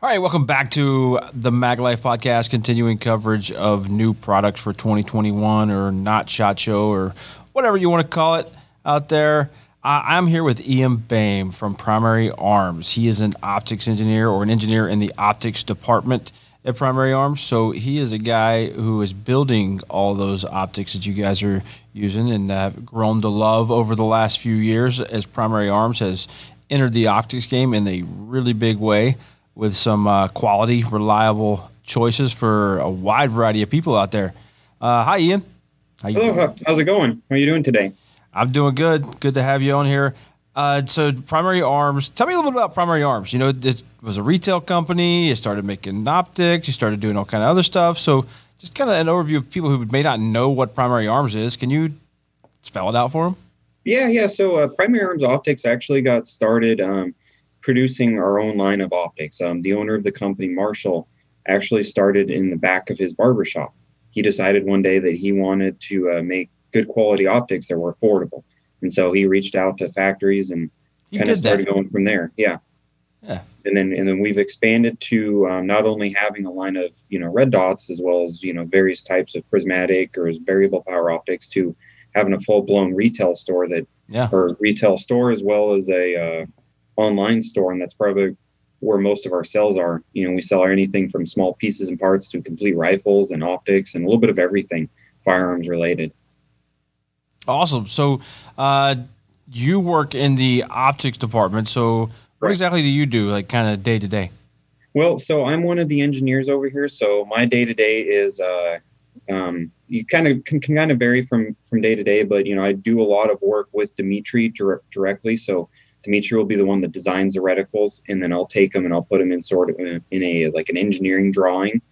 All right, welcome back to the Mag Life podcast, continuing coverage of new products for 2021 or not shot show or whatever you want to call it out there. Uh, I'm here with Ian Boehm from Primary Arms. He is an optics engineer or an engineer in the optics department at Primary Arms. So he is a guy who is building all those optics that you guys are using and have grown to love over the last few years as Primary Arms has entered the optics game in a really big way with some uh, quality, reliable choices for a wide variety of people out there. Uh, hi, Ian. How Hello. Doing? How's it going? How are you doing today? I'm doing good. Good to have you on here. Uh, so, Primary Arms. Tell me a little bit about Primary Arms. You know, it was a retail company. You started making optics. You started doing all kind of other stuff. So, just kind of an overview of people who may not know what Primary Arms is. Can you spell it out for them? Yeah, yeah. So, uh, Primary Arms Optics actually got started. Um, producing our own line of optics. Um, the owner of the company, Marshall, actually started in the back of his barbershop. He decided one day that he wanted to uh, make good quality optics that were affordable. And so he reached out to factories and kind of started that. going from there. Yeah. Yeah. And then and then we've expanded to um, not only having a line of you know red dots as well as you know various types of prismatic or variable power optics to having a full blown retail store that yeah. or retail store as well as a uh, online store, and that's probably where most of our sales are. You know, we sell anything from small pieces and parts to complete rifles and optics and a little bit of everything firearms related. Awesome. So, uh, you work in the optics department. So, what exactly do you do, like kind of day to day? Well, so I'm one of the engineers over here. So my day to day is, uh, um, you kind of can, can, kind of vary from from day to day, but you know I do a lot of work with Dimitri dire- directly. So Dimitri will be the one that designs the reticles, and then I'll take them and I'll put them in sort of in a, in a like an engineering drawing,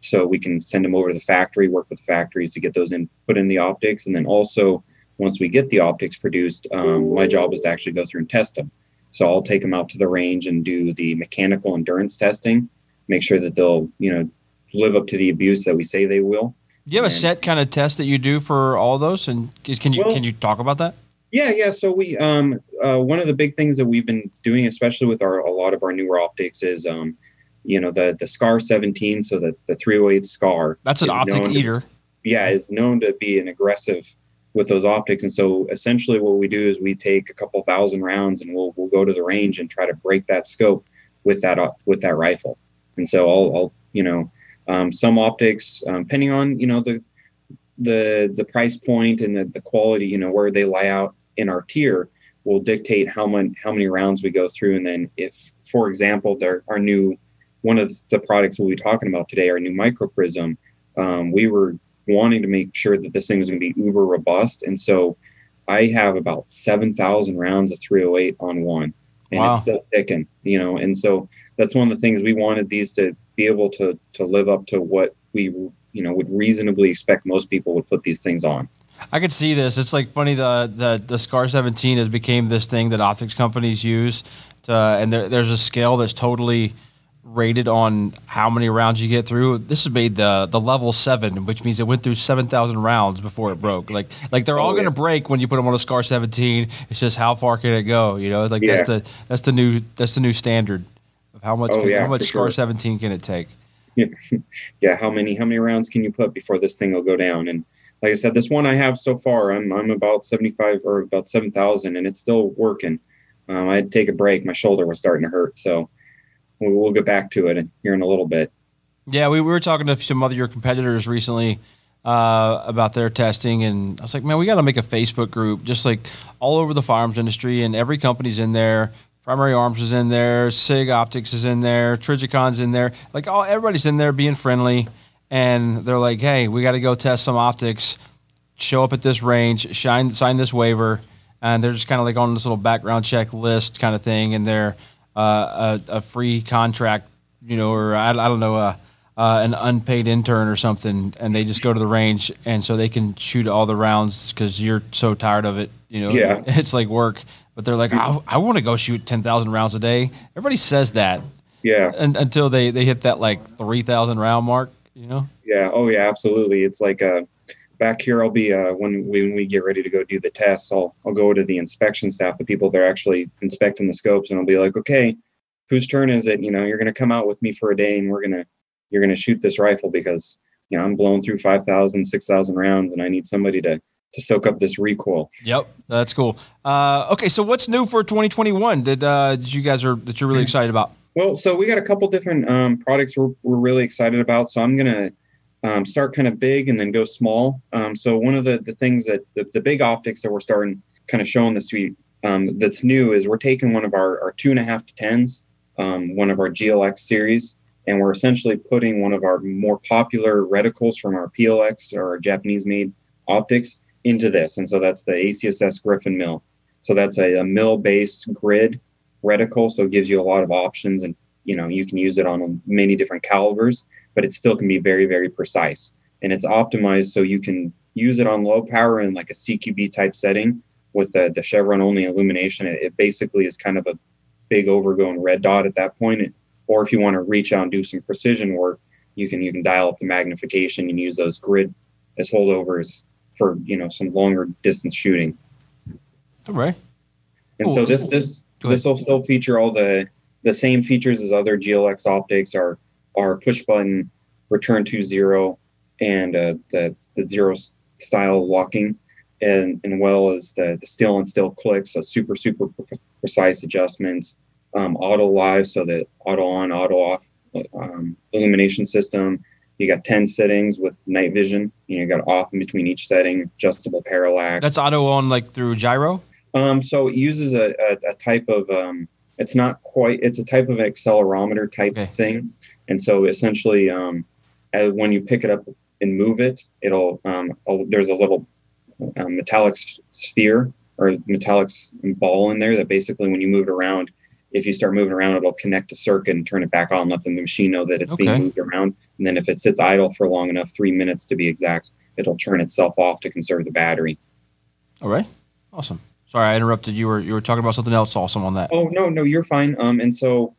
so we can send them over to the factory, work with factories to get those in, put in the optics, and then also once we get the optics produced, um, my job is to actually go through and test them. So I'll take them out to the range and do the mechanical endurance testing, make sure that they'll you know live up to the abuse that we say they will. Do you have and, a set kind of test that you do for all those? And can you well, can you talk about that? Yeah, yeah. So we um uh, one of the big things that we've been doing, especially with our a lot of our newer optics, is um you know the the Scar 17, so the the 308 Scar. That's an optic eater. To, yeah, is known to be an aggressive with those optics, and so essentially what we do is we take a couple thousand rounds and we'll we'll go to the range and try to break that scope with that with that rifle. And so I'll, I'll you know um, some optics um, depending on you know the the the price point and the, the quality you know where they lay out in our tier will dictate how many how many rounds we go through. And then if, for example, there our new one of the products we'll be talking about today, our new micro prism, um, we were wanting to make sure that this thing was going to be uber robust. And so I have about 7,000 rounds of 308 on one and wow. it's still ticking, you know? And so that's one of the things we wanted these to be able to, to live up to what we, you know, would reasonably expect most people would put these things on. I could see this. It's like funny the the the Scar 17 has became this thing that optics companies use, to, and there, there's a scale that's totally rated on how many rounds you get through. This is made the the level seven, which means it went through seven thousand rounds before it broke. Like like they're all oh, going to break when you put them on a Scar 17. It's just how far can it go? You know, like yeah. that's the that's the new that's the new standard of how much oh, can, yeah, how much Scar sure. 17 can it take. Yeah. yeah, how many how many rounds can you put before this thing will go down? And like I said, this one I have so far, I'm I'm about 75 or about 7,000, and it's still working. Um, I had to take a break; my shoulder was starting to hurt, so we'll, we'll get back to it here in a little bit. Yeah, we, we were talking to some other your competitors recently uh, about their testing, and I was like, man, we got to make a Facebook group, just like all over the firearms industry, and every company's in there. Primary Arms is in there, Sig Optics is in there, Trijicon's in there. Like all everybody's in there being friendly and they're like, "Hey, we got to go test some optics. Show up at this range, shine, sign this waiver." And they're just kind of like on this little background check list kind of thing, and they're uh, a, a, free contract, you know, or I, I don't know, uh, uh, an unpaid intern or something, and they just go to the range, and so they can shoot all the rounds because you're so tired of it, you know. Yeah, it's like work, but they're like, I, I want to go shoot ten thousand rounds a day. Everybody says that. Yeah. And, until they they hit that like three thousand round mark, you know? Yeah. Oh yeah, absolutely. It's like uh back here I'll be uh when we when we get ready to go do the tests, I'll I'll go to the inspection staff, the people that are actually inspecting the scopes, and I'll be like, okay, whose turn is it? You know, you're going to come out with me for a day and we're going to, you're going to shoot this rifle because, you know, I'm blowing through 5,000, 6,000 rounds and I need somebody to, to soak up this recoil. Yep, that's cool. Uh, okay, so what's new for 2021? Did uh, did you guys are that you're really excited about? Well, so we got a couple different um, products we're, we're really excited about. So I'm gonna um, start kind of big and then go small. Um, so one of the the things that the, the big optics that we're starting kind of showing the suite um, that's new is we're taking one of our, our two and a half to tens, um, one of our GLX series, and we're essentially putting one of our more popular reticles from our PLX or our Japanese made optics into this. And so that's the ACSS Griffin MIL. So that's a, a mil based grid reticle. So it gives you a lot of options and, you know, you can use it on many different calibers, but it still can be very, very precise. And it's optimized so you can use it on low power in like a CQB type setting with the, the chevron only illumination. It, it basically is kind of a big overgrown red dot at that point. It, or if you want to reach out and do some precision work, you can you can dial up the magnification and use those grid as holdovers for you know some longer distance shooting. All right. And so this this this will still feature all the the same features as other GLX optics are are push button return to zero and uh, the the zero style locking and and well as the the steel on steel click so super super precise adjustments um, AutoLive so that auto on auto off um, illumination system you got 10 settings with night vision. You, know, you got off in between each setting, adjustable parallax. That's auto on like through gyro? Um, so it uses a, a, a type of, um, it's not quite, it's a type of accelerometer type okay. thing. And so essentially, um, when you pick it up and move it, it'll, um, there's a little um, metallic sphere or metallic ball in there that basically when you move it around, if you start moving around, it'll connect a circuit and turn it back on, let the machine know that it's okay. being moved around. And then if it sits idle for long enough, three minutes to be exact, it'll turn itself off to conserve the battery. All right. Awesome. Sorry, I interrupted. You were you were talking about something else awesome on that. Oh no, no, you're fine. Um, and so,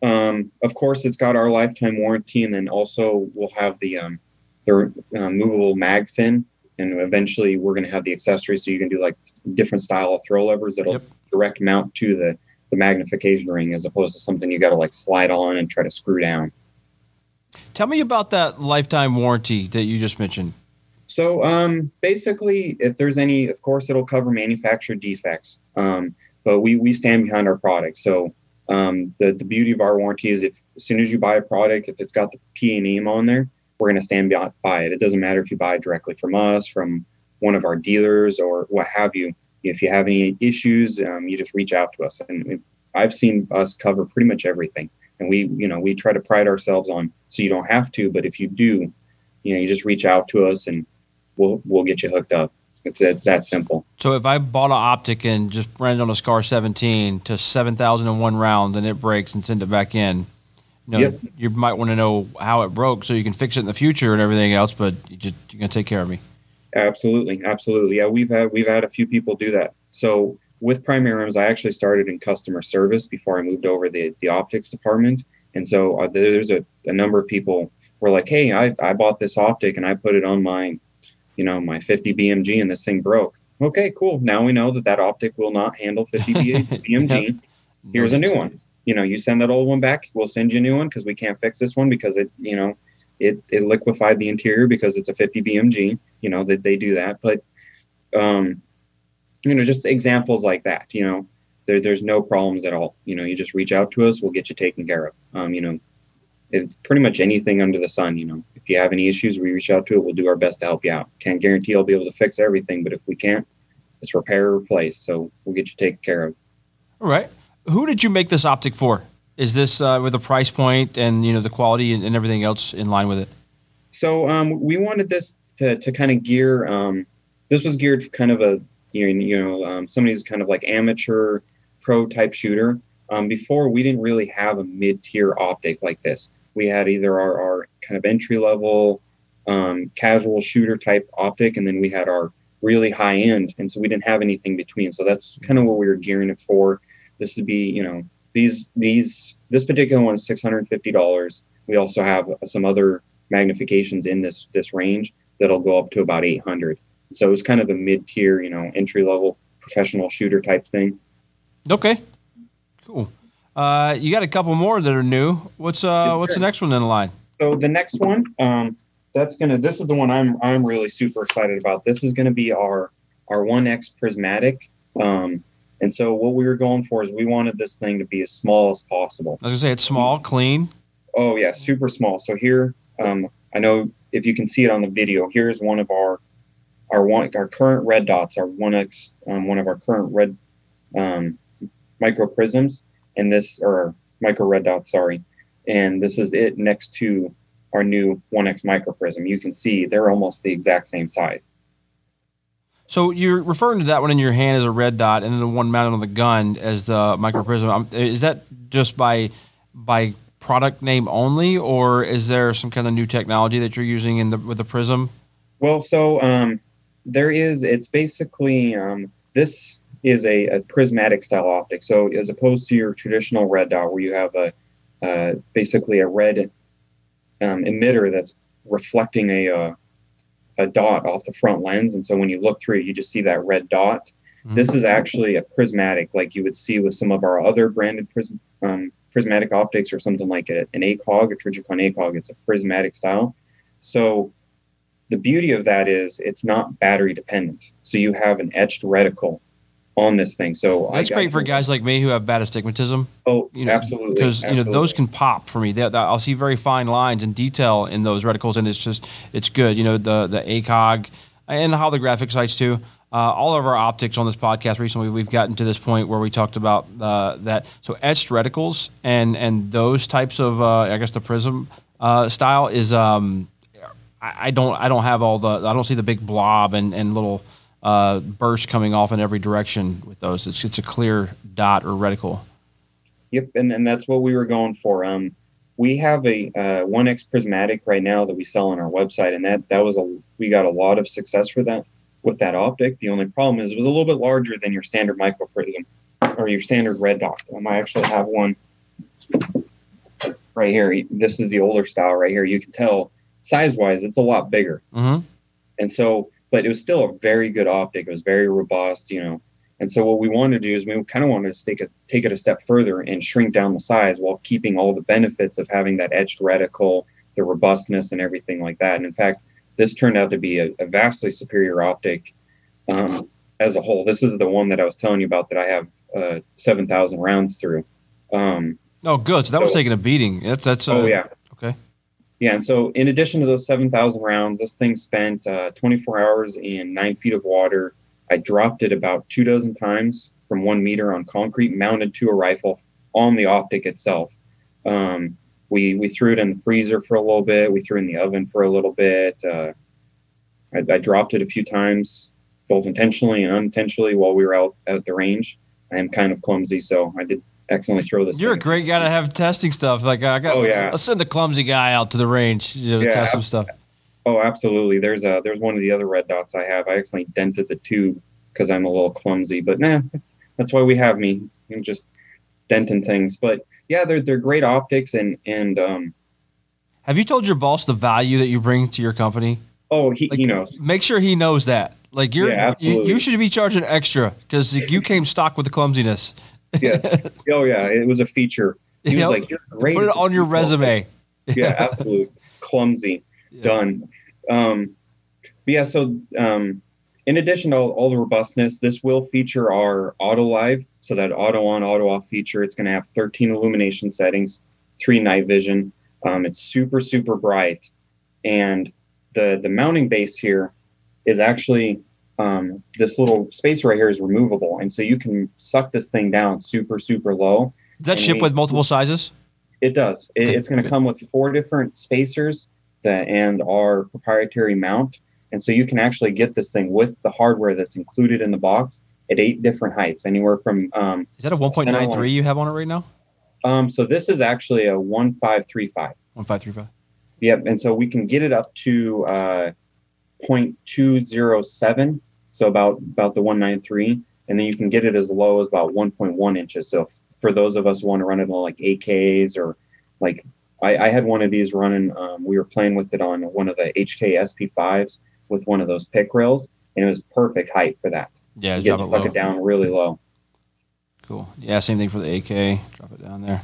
um, of course, it's got our lifetime warranty, and then also we'll have the um, the uh, movable mag fin, and eventually we're going to have the accessories, so you can do like different style of throw levers that'll yep. direct mount to the the magnification ring as opposed to something you got to like slide on and try to screw down. Tell me about that lifetime warranty that you just mentioned. So um, basically, if there's any, of course, it'll cover manufactured defects. Um, but we we stand behind our product. So um, the the beauty of our warranty is if as soon as you buy a product, if it's got the P and E on there, we're going to stand by it. It doesn't matter if you buy directly from us, from one of our dealers, or what have you. If you have any issues, um, you just reach out to us. And I've seen us cover pretty much everything. And we, you know, we try to pride ourselves on so you don't have to, but if you do, you know, you just reach out to us and we'll we'll get you hooked up. It's it's that simple. So if I bought an optic and just ran it on a SCAR 17 to 7,001 rounds and it breaks and send it back in, you know, yep. you might want to know how it broke so you can fix it in the future and everything else. But you just you're gonna take care of me. Absolutely, absolutely. Yeah, we've had we've had a few people do that. So with Primary Arms, I actually started in customer service before I moved over the the optics department, and so uh, there's a, a number of people were like, "Hey, I, I bought this optic and I put it on my, you know, my 50 BMG and this thing broke." Okay, cool. Now we know that that optic will not handle 50 BMG. Here's a new one. You know, you send that old one back, we'll send you a new one because we can't fix this one because it, you know, it, it liquefied the interior because it's a 50 BMG. You know that they do that, but um, you know, just examples like that. You know, there, there's no problems at all. You know, you just reach out to us, we'll get you taken care of. Um, you know, it's pretty much anything under the sun. You know, if you have any issues, we reach out to it. We'll do our best to help you out. Can't guarantee I'll be able to fix everything, but if we can't, it's repair or replace. So we'll get you taken care of. All right. Who did you make this optic for? Is this uh, with the price point and you know the quality and, and everything else in line with it? So um, we wanted this to to kind of gear. Um, this was geared kind of a you know, you know um, somebody's kind of like amateur pro type shooter. Um, before we didn't really have a mid tier optic like this. We had either our, our kind of entry level um, casual shooter type optic, and then we had our really high end, and so we didn't have anything between. So that's kind of what we were gearing it for. This would be, you know, these these this particular one is six hundred fifty dollars. We also have some other magnifications in this this range that'll go up to about eight hundred. So it was kind of a mid tier, you know, entry level professional shooter type thing. Okay, cool. Uh, you got a couple more that are new. What's uh, what's the next one in the line? So the next one, um, that's gonna. This is the one I'm I'm really super excited about. This is gonna be our our One X Prismatic. Um, and so what we were going for is we wanted this thing to be as small as possible. I was gonna say it's small, clean. Oh yeah, super small. So here, um, I know if you can see it on the video. Here's one of our our one our current red dots, our one X, um, one of our current red um, micro prisms, and this or micro red dot, Sorry, and this is it next to our new one X micro prism. You can see they're almost the exact same size. So you're referring to that one in your hand as a red dot, and then the one mounted on the gun as the microprism. Um, is that just by by product name only, or is there some kind of new technology that you're using in the with the prism? Well, so um, there is. It's basically um, this is a, a prismatic style optic. So as opposed to your traditional red dot, where you have a uh, basically a red um, emitter that's reflecting a uh, a dot off the front lens, and so when you look through it, you just see that red dot. Mhm. This is actually a prismatic, like you would see with some of our other branded prism, um, prismatic optics, or something like a, an ACOG, a Trijicon ACOG. It's a prismatic style. So the beauty of that is it's not battery dependent. So you have an etched reticle on this thing. So I great for guys like me who have bad astigmatism. Oh, You know, absolutely. because you know those can pop for me. They, that- I'll see very fine lines and detail in those reticles, and it's just it's good. You know the the ACOG and the holographic sites too. Uh, all of our optics on this podcast recently, we've gotten to this point where we talked about uh, that. So etched reticles and and those types of uh, I guess the prism uh, style is um, I, I don't I don't have all the I don't see the big blob and and little uh, burst coming off in every direction with those. It's it's a clear dot or reticle. Yep, and, and that's what we were going for. Um, we have a uh, one X prismatic right now that we sell on our website, and that that was a we got a lot of success for that with that optic. The only problem is it was a little bit larger than your standard micro prism or your standard red dot. Um, I actually have one right here. This is the older style right here. You can tell size wise, it's a lot bigger. Mm-hmm. And so, but it was still a very good optic. It was very robust, you know. And so, what we wanted to do is we kind of wanted to take it, take it a step further and shrink down the size while keeping all the benefits of having that etched reticle, the robustness, and everything like that. And in fact, this turned out to be a, a vastly superior optic um, as a whole. This is the one that I was telling you about that I have uh, 7,000 rounds through. Um, Oh, good. So that was taking a beating. That's that's. Uh, oh, yeah. Okay. Yeah, and so in addition to those 7,000 rounds, this thing spent uh, 24 hours in nine feet of water. I dropped it about two dozen times from one meter on concrete, mounted to a rifle on the optic itself. Um, we we threw it in the freezer for a little bit. We threw it in the oven for a little bit. Uh, I, I dropped it a few times, both intentionally and unintentionally, while we were out at the range. I am kind of clumsy, so I did accidentally throw this. You're a great guy to have testing stuff. Like I got. Oh, yeah. Let's send the clumsy guy out to the range you know, to Yeah, test some stuff. Oh, absolutely. There's a there's one of the other red dots I have. I accidentally dented the tube because I'm a little clumsy, but nah, that's why we have me. I'm just denting things. But yeah, they're they're great optics and and um Have you told your boss the value that you bring to your company? oh he, Like, he knows. Make sure he knows that. Like you're, Yeah, you, you should be charging extra because you came stock with the clumsiness. Yeah. oh yeah, it was a feature. He You was know? like, You're great. Put it on your resume. yeah, absolutely. Clumsy. Yeah. Done. Um but yeah, so um in addition to all, all the robustness, this will feature our AutoLive. So that auto on, auto off feature. It's going to have 13 illumination settings, three night vision. Um, it's super, super bright. And the the mounting base here is actually um, this little space right here is removable. And so you can suck this thing down super, super low. Does that ship we- with multiple sizes? It does. It, it's going to come with four different spacers that, and our proprietary mount. And so you can actually get this thing with the hardware that's included in the box at eight different heights, anywhere from. Um, Is that a 1.93 you have on it right now? um, so this is actually a one five three five. 1535. Yep. And so we can get it up to uh, 0.207, so about about the 193, and then you can get it as low as about 1.1 inches. So f- for those of us who want to run it on like AKs or like I, I had one of these running. Um, we were playing with it on one of the HK SP5s with one of those pick rails, and it was perfect height for that. Yeah, You drop it stuck low. it down really low. Cool. Yeah, same thing for the AK. Drop it down there.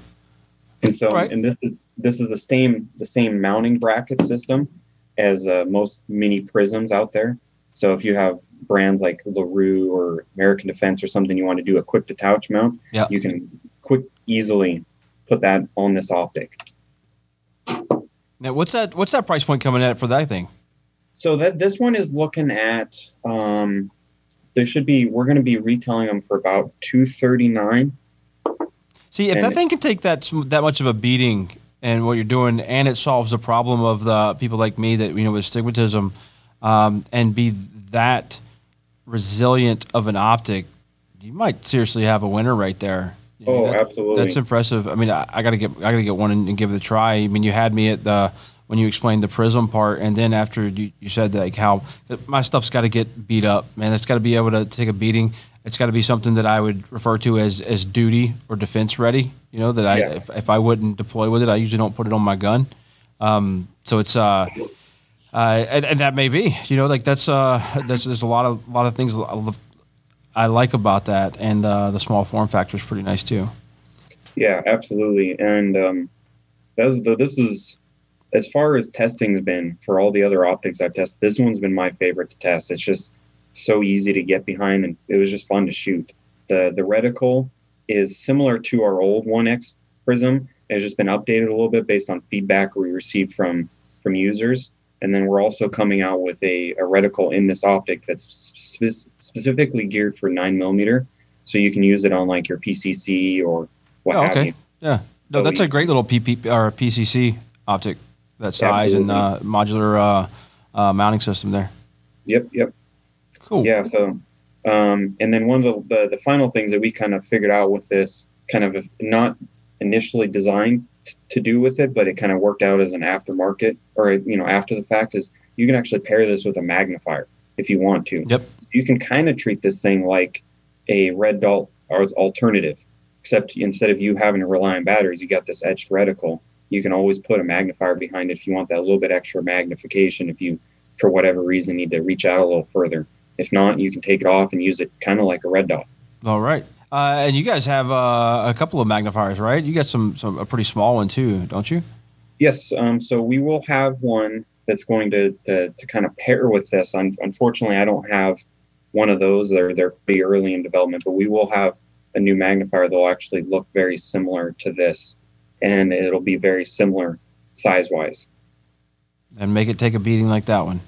And so, Right. and this is this is the same the same mounting bracket system as uh, most mini prisms out there. So if you have brands like Larue or American Defense or something, you want to do a quick detach mount, Yeah. you can quick easily put that on this optic. Now, what's that? What's that price point coming at for that thing? So that this one is looking at um, there should be we're going to be retailing them for about two thirty nine. See, if that thing can take that that much of a beating and what you're doing, and it solves the problem of the people like me that you know with stigmatism, um, and be that resilient of an optic, you might seriously have a winner right there. I mean, Oh, that- absolutely. That's impressive. I mean, I, I gotta get I gotta get one and, and give it a try. I mean, you had me at the when you explained the prism part, and then after you, you said that, like how my stuff's got to get beat up, man. It's got to be able to take a beating. It's got to be something that I would refer to as as duty or defense ready. You know that I Yeah. if, if I wouldn't deploy with it, I usually don't put it on my gun. Um, so it's uh, uh, and, and that may be, you know, like that's uh, that's there's a lot of lot of things I like about that, and uh, the small form factor is pretty nice too. Yeah, absolutely. And um, that's the, this is as far as testing's been for all the other optics I've tested. This one's been my favorite to test. It's just so easy to get behind, and it was just fun to shoot. the The reticle is similar to our old 1X Prism. It has just been updated a little bit based on feedback we received from from users. And then we're also coming out with a, a reticle in this optic that's spe- specifically geared for nine millimeter, so you can use it on like your PCC or what Oh, have okay. you. Yeah, no, So that's we- a great little PP or PCC optic, that size and uh, modular uh, uh, mounting system there. Yep, yep, Cool. yeah. So, um, and then one of the, the the final things that we kind of figured out with this kind of not initially designed to do with it, but it kind of worked out as an aftermarket or you know after the fact is you can actually pair this with a magnifier if you want to. Yep. You can kind of treat this thing like a red dot alternative, except instead of you having to rely on batteries, you got this etched reticle. You can always put a magnifier behind it if you want that little bit extra magnification. If you, for whatever reason, need to reach out a little further. If not, you can take it off and use it kind of like a red dot. All right. Uh, and you guys have uh, a couple of magnifiers, right? You got some, some a pretty small one too, don't you? Yes. Um, so we will have one that's going to, to, to kind of pair with this. Un- unfortunately, I don't have one of those. They're, they're pretty early in development, but we will have a new magnifier that will actually look very similar to this. And it'll be very similar size wise. And make it take a beating like that one.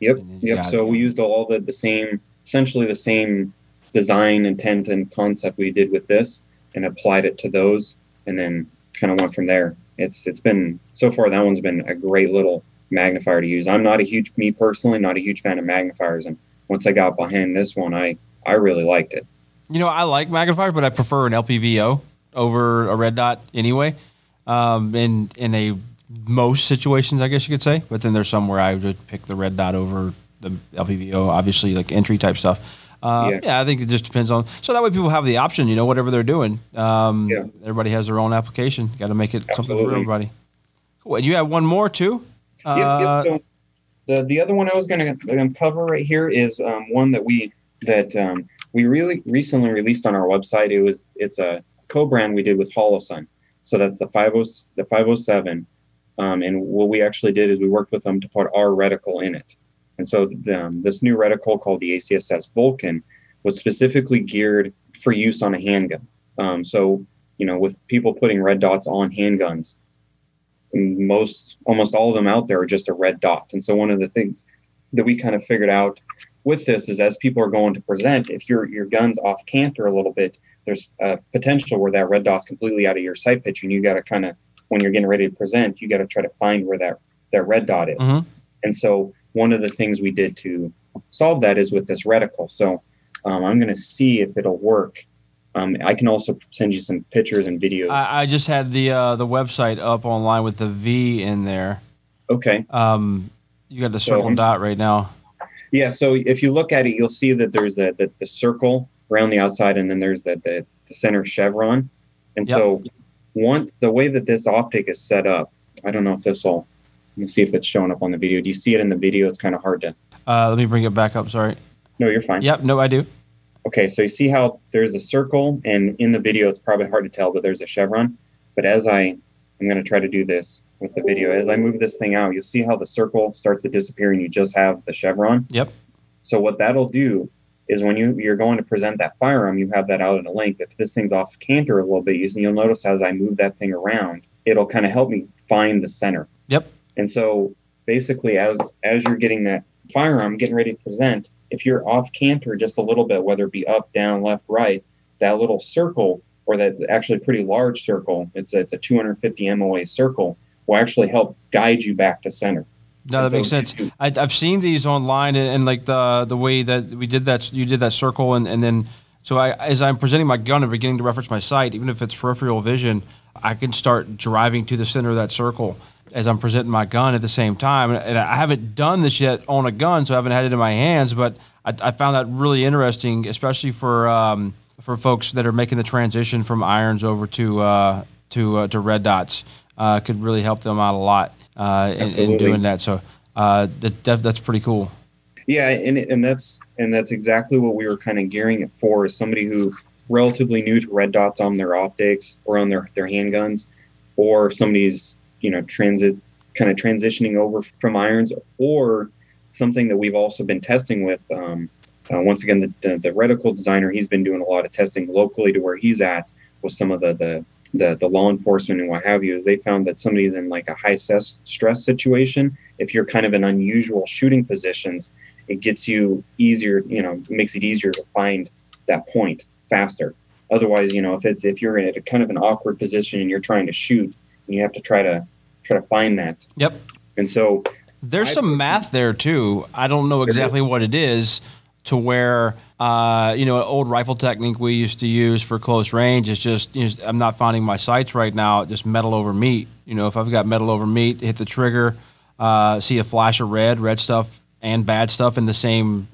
Yep. Yep. So it. we used all the, the same, essentially the same design intent and concept we did with this and applied it to those and then kind of went from there. It's it's been so far that one's been a great little magnifier to use. I'm not a huge me personally, not a huge fan of magnifiers and once I got behind this one I I really liked it. You know, I like magnifiers, but I prefer an LPVO over a red dot anyway. Um, in in a most situations, I guess you could say. But then there's some where I would pick the red dot over the LPVO. Obviously, like entry type stuff. Uh, Yeah. yeah. I think it just depends on. So that way, people have the option. You know, whatever they're doing. Um, Yeah. Everybody has their own application. Got to make it something for everybody. Cool. You have one more too. Yep, Uh, yep. So the the other one I was going to cover right here is um, one that we that um, we really recently released on our website. It was it's a co-brand we did with Holosun. So that's the 50 the 507. Um, and what we actually did is we worked with them to put our reticle in it. And so um, this new reticle called the ACSS Vulcan was specifically geared for use on a handgun. Um, so you know, with people putting red dots on handguns, most almost all of them out there are just a red dot. And so one of the things that we kind of figured out with this is as people are going to present, if your your gun's off canter a little bit, there's a potential where that red dot's completely out of your sight pitch, and you got to kind of when you're getting ready to present, you got to try to find where that that red dot is. Mhm. And so one of the things we did to solve that is with this reticle. So um, I'm going to see if it'll work. Um, I can also send you some pictures and videos. I, I just had the uh, the website up online with the V in there. okay. Um, you got the So- circle dot right now. Yeah, so if you look at it, you'll see that there's the, the, the circle around the outside, and then there's the, the, the center chevron. And so, once the way that this optic is set up, I don't know if this will. Let me see if it's showing up on the video. Do you see it in the video? It's kind of hard to. Uh, let me bring it back up. Sorry. No, you're fine. Yep. No, I do. Okay, so you see how there's a circle, and in the video it's probably hard to tell, but there's a chevron. But as I, I'm going to try to do this with the video. As I move this thing out, you'll see how the circle starts to disappear, and you just have the chevron. Yep. So what that'll do is when you you're going to present that firearm, you have that out at a length. If this thing's off canter a little bit, you'll notice as I move that thing around, it'll kind of help me find the center. Yep. And so basically, as as you're getting that firearm, getting ready to present, if you're off canter just a little bit, whether it be up, down, left, right, that little circle or that actually pretty large circle, it's a, it's a 250 MOA circle, will actually help guide you back to center. No, that so makes sense. You, I, have seen these online and, and, like the the way that we did that, you did that circle, and, and then so I, as I'm presenting my gun and beginning to reference my sight, even if it's peripheral vision, I can start driving to the center of that circle as I'm presenting my gun at the same time. And I haven't done this yet on a gun, so I haven't had it in my hands. But I, I found that really interesting, especially for um, for folks that are making the transition from irons over to uh, to uh, to red dots. Uh, could really help them out a lot uh, in, in, doing that. So uh, that, that's pretty cool. Yeah, and and that's and that's exactly what we were kind of gearing it for. Is somebody who relatively new to red dots on their optics or on their their handguns, or somebody's you know transit kind of transitioning over from irons or something that we've also been testing with um, uh, once again the, the, reticle designer he's been doing a lot of testing locally to where he's at with some of the the the, the law enforcement and what have you is they found that somebody's in like a high stress situation. If you're kind of in unusual shooting positions it gets you easier you know makes it easier to find that point faster. Otherwise you know if it's if you're in a kind of an awkward position and you're trying to shoot and you have to try to try to find that. Yep. And so there's I, some math there too. I don't know exactly what it is to where uh, you know an old rifle technique we used to use for close range is just you know, I'm not finding my sights right now. Just metal over meat. You know, if I've got metal over meat, hit the trigger, uh, see a flash of red, red stuff and bad stuff in the same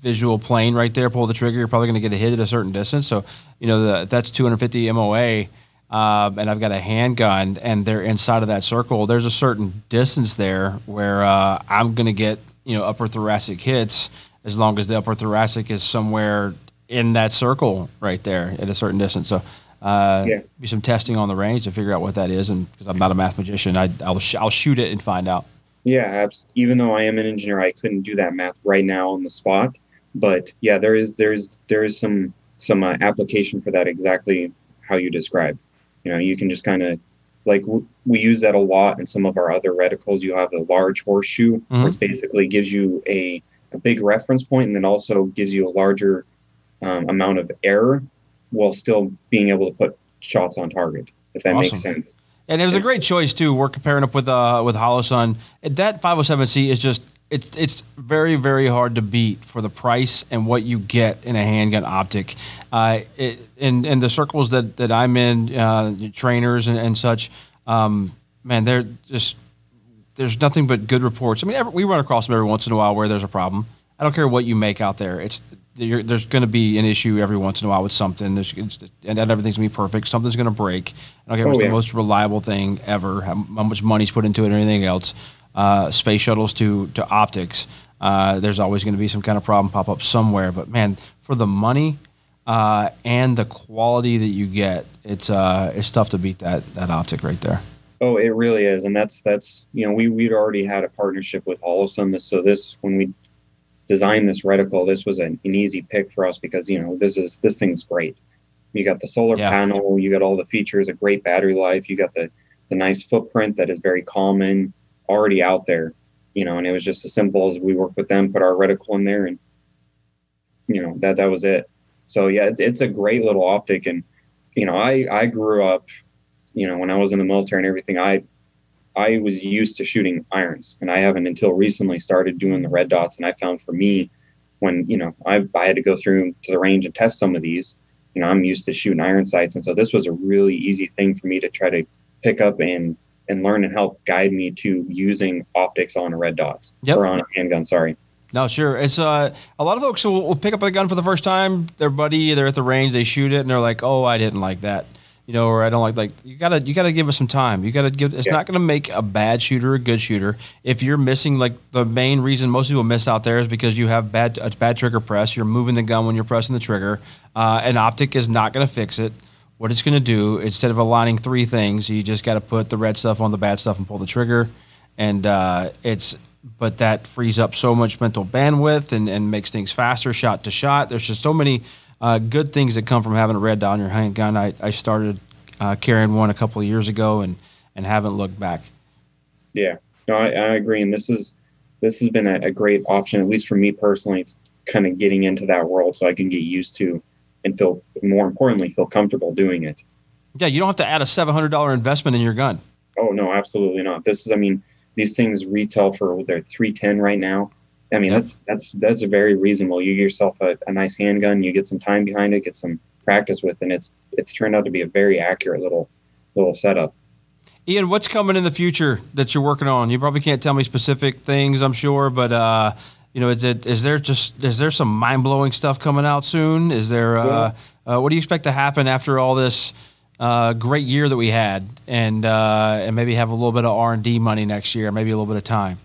visual plane right there. Pull the trigger, you're probably going to get a hit at a certain distance. So you know the, that's 250 MOA um, and I've got a handgun, and they're inside of that circle, there's a certain distance there where uh, I'm going to get you know upper thoracic hits as long as the upper thoracic is somewhere in that circle right there at a certain distance. So. Uh, yeah. Be some testing on the range to figure out what that is, and because I'm not a math magician, I, will sh- I'll shoot it and find out. Yeah, even though I am an engineer, I couldn't do that math right now on the spot. But yeah, there is there's there is some some uh, application for that exactly how you described. You know, you can just kind of like w- we use that a lot in some of our other reticles. You have a large horseshoe, mm-hmm. which basically gives you a, a big reference point and then also gives you a larger um, amount of error while still being able to put shots on target, if that awesome. makes sense. And it was a great choice too. We're comparing up with uh, with Holosun. That 507C is just it's it's very very hard to beat for the price and what you get in a handgun optic. Uh, it, and and the circles that that I'm in, uh, trainers and, and such, um, man, they're just there's nothing but good reports. I mean, every, we run across them every once in a while where there's a problem. I don't care what you make out there. It's there's going to be an issue every once in a while with something. There's, and everything's going to be perfect. Something's going to break. I don't care if it's oh, yeah. the most reliable thing ever, how, how much money's put into it, or anything else uh, space shuttles to to optics, uh, there's always going to be some kind of problem pop up somewhere. But man, for the money uh, and the quality that you get, it's uh, it's tough to beat that that optic right there. Oh, it really is, and that's that's you know we we'd already had a partnership with Holosun, so this when we designed this reticle, this was an, an easy pick for us because you know this is this thing's great. You got the solar yeah. panel, you got all the features, a great battery life, you got the the nice footprint that is very common already out there, you know, and it was just as simple as we worked with them, put our reticle in there, and you know that that was it. So yeah, it's it's a great little optic, and you know, I I grew up, you know, when I was in the military and everything, I I was used to shooting irons, and I haven't until recently started doing the red dots, and I found for me when you know I I had to go through to the range and test some of these. You know, I'm used to shooting iron sights, and so this was a really easy thing for me to try to pick up and and learn and help guide me to using optics on red dots yep. or on a handgun. Sorry. No, sure. It's uh, a lot of folks will, will, pick up a gun for the first time. Their buddy, they're at the range, they shoot it, and they're like, "Oh, I didn't like that." you know, or I don't like like you gotta you gotta give us some time. You gotta give. It's Yeah. not gonna make a bad shooter a good shooter. If you're missing like the main reason most people miss out there is because you have bad a bad trigger press. You're moving the gun when you're pressing the trigger. Uh, an optic is not gonna fix it. What it's gonna do instead of aligning three things, you just got to put the red stuff on the bad stuff and pull the trigger. And uh, it's but that frees up so much mental bandwidth and, and makes things faster shot to shot. There's just so many uh, good things that come from having a red dot on your handgun. I, I started uh, carrying one a couple of years ago and, and haven't looked back. Yeah, no, I, I agree, and this is this has been a, a great option, at least for me personally. It's kind of getting into that world so I can get used to and feel more importantly feel comfortable doing it. Yeah, you don't have to add a seven hundred dollar investment in your gun. Oh no, absolutely not. This is, I mean, these things retail for they're three ten right now. I mean, Yep. that's that's that's very reasonable. You get yourself a, a nice handgun, you get some time behind it, get some practice with, and it's it's turned out to be a very accurate little little setup. Ian, what's coming in the future that you're working on? You probably can't tell me specific things, I'm sure, but uh, you know, is it is there just is there some mind blowing stuff coming out soon? Is there uh, uh, what do you expect to happen after all this uh, great year that we had, and uh, and maybe have a little bit of R and D money next year, maybe a little bit of time?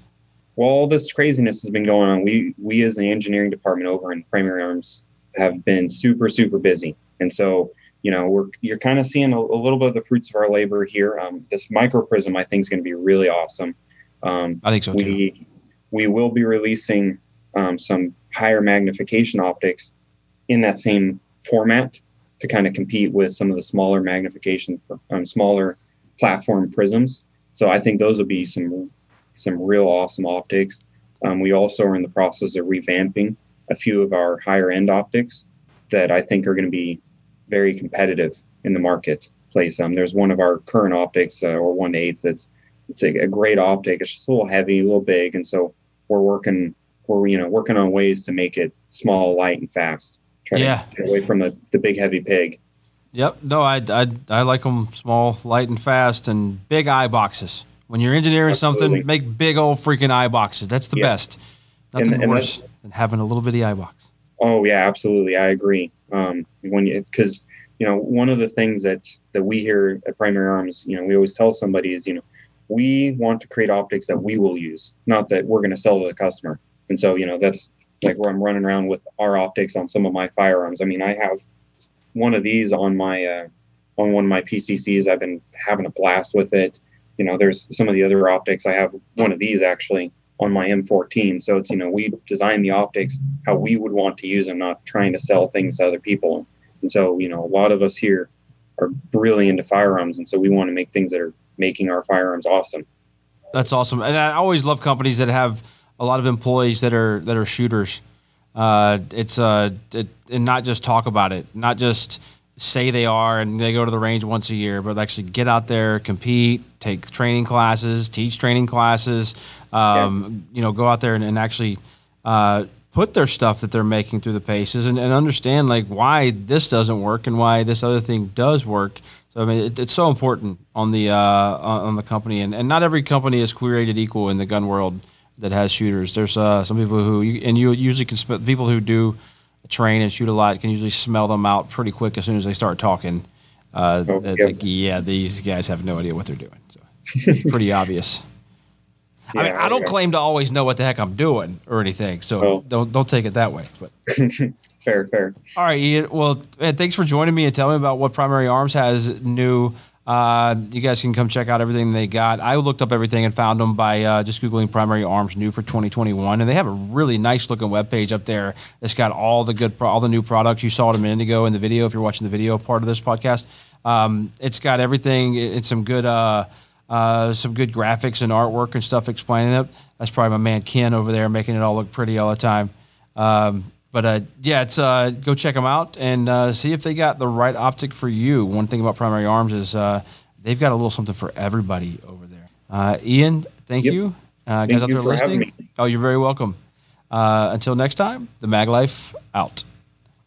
Well, all this craziness has been going on. We we as the engineering department over in Primary Arms have been super super busy, and so you know we're you're kind of seeing a, a little bit of the fruits of our labor here. Um, this micro prism I think is going to be really awesome. Um, I think so too. we we will be releasing um, some higher magnification optics in that same format to kind of compete with some of the smaller magnification um, smaller platform prisms. So i think those will be some some real awesome optics. Um, we also are in the process of revamping a few of our higher end optics that i think are going to be very competitive in the marketplace. Um, there's one of our current optics uh, or one eighth that's it's a, a great optic. It's just a little heavy a little big and so we're working we're you know working on ways to make it small light and fast try Yeah. to get away from the, the big heavy pig Yep. No, I, I, I like them small, light, and fast, and big eye boxes. When you're engineering Absolutely. something, make big old freaking eye boxes. That's the Yeah. best. Nothing And- and worse than having a little bitty eye box. oh yeah absolutely i agree um, when you because you know one of the things that that we hear at primary arms you know we always tell somebody is you know we want to create optics that we will use not that we're going to sell to the customer. And so you know that's like where i'm running around with our optics on some of my firearms. I mean i have one of these on my uh, on one of my pccs i've been having a blast with it. You know there's some of the other optics. I have one of these actually on my m14 so it's you know we design the optics how we would want to use them not trying to sell things to other people. And so you know a lot of us here are really into firearms. And so we want to make things that are making our firearms awesome That's awesome. And I always love companies that have a lot of employees that are that are shooters. Uh, it's uh, it, and not just talk about it, not just say they are and they go to the range once a year, but actually get out there, compete, take training classes, teach training classes. Um, You know, go out there and, and actually uh, put their stuff that they're making through the paces and, and understand like why this doesn't work and why this other thing does work. So I mean, it, it's so important on the uh, on the company, and, and not every company is created equal in the gun world that has shooters. There's uh, some people who, and you usually can smell people who do train and shoot a lot can usually smell them out pretty quick as soon as they start talking. Uh, Oh, that, yeah. like, yeah, these guys have no idea what they're doing. So pretty obvious. I mean, I don't yeah. claim to always know what the heck I'm doing or anything, so Oh. don't don't take it that way. But fair fair all right, Ian. Well, thanks for joining me and telling me about what Primary Arms has new. Uh, you guys can come check out everything they got. I looked up everything and found them by uh, just googling Primary Arms new for 2021, and they have a really nice looking webpage up there. It's got all the good, pro- all the new products you saw it a minute ago in the video. If you're watching the video part of this podcast, um, it's got everything. It- It's some good. Uh, uh, some good graphics and artwork and stuff explaining it. That's probably my man Ken over there making it all look pretty all the time. Um, but uh, yeah, it's uh, go check them out and uh, see if they got the right optic for you. One thing about Primary Arms is uh, they've got a little something for everybody over there. Uh, Ian, thank Yep. you. Uh, guys out there listening. Oh, you're very welcome. Uh, until next time, the Mag Life out.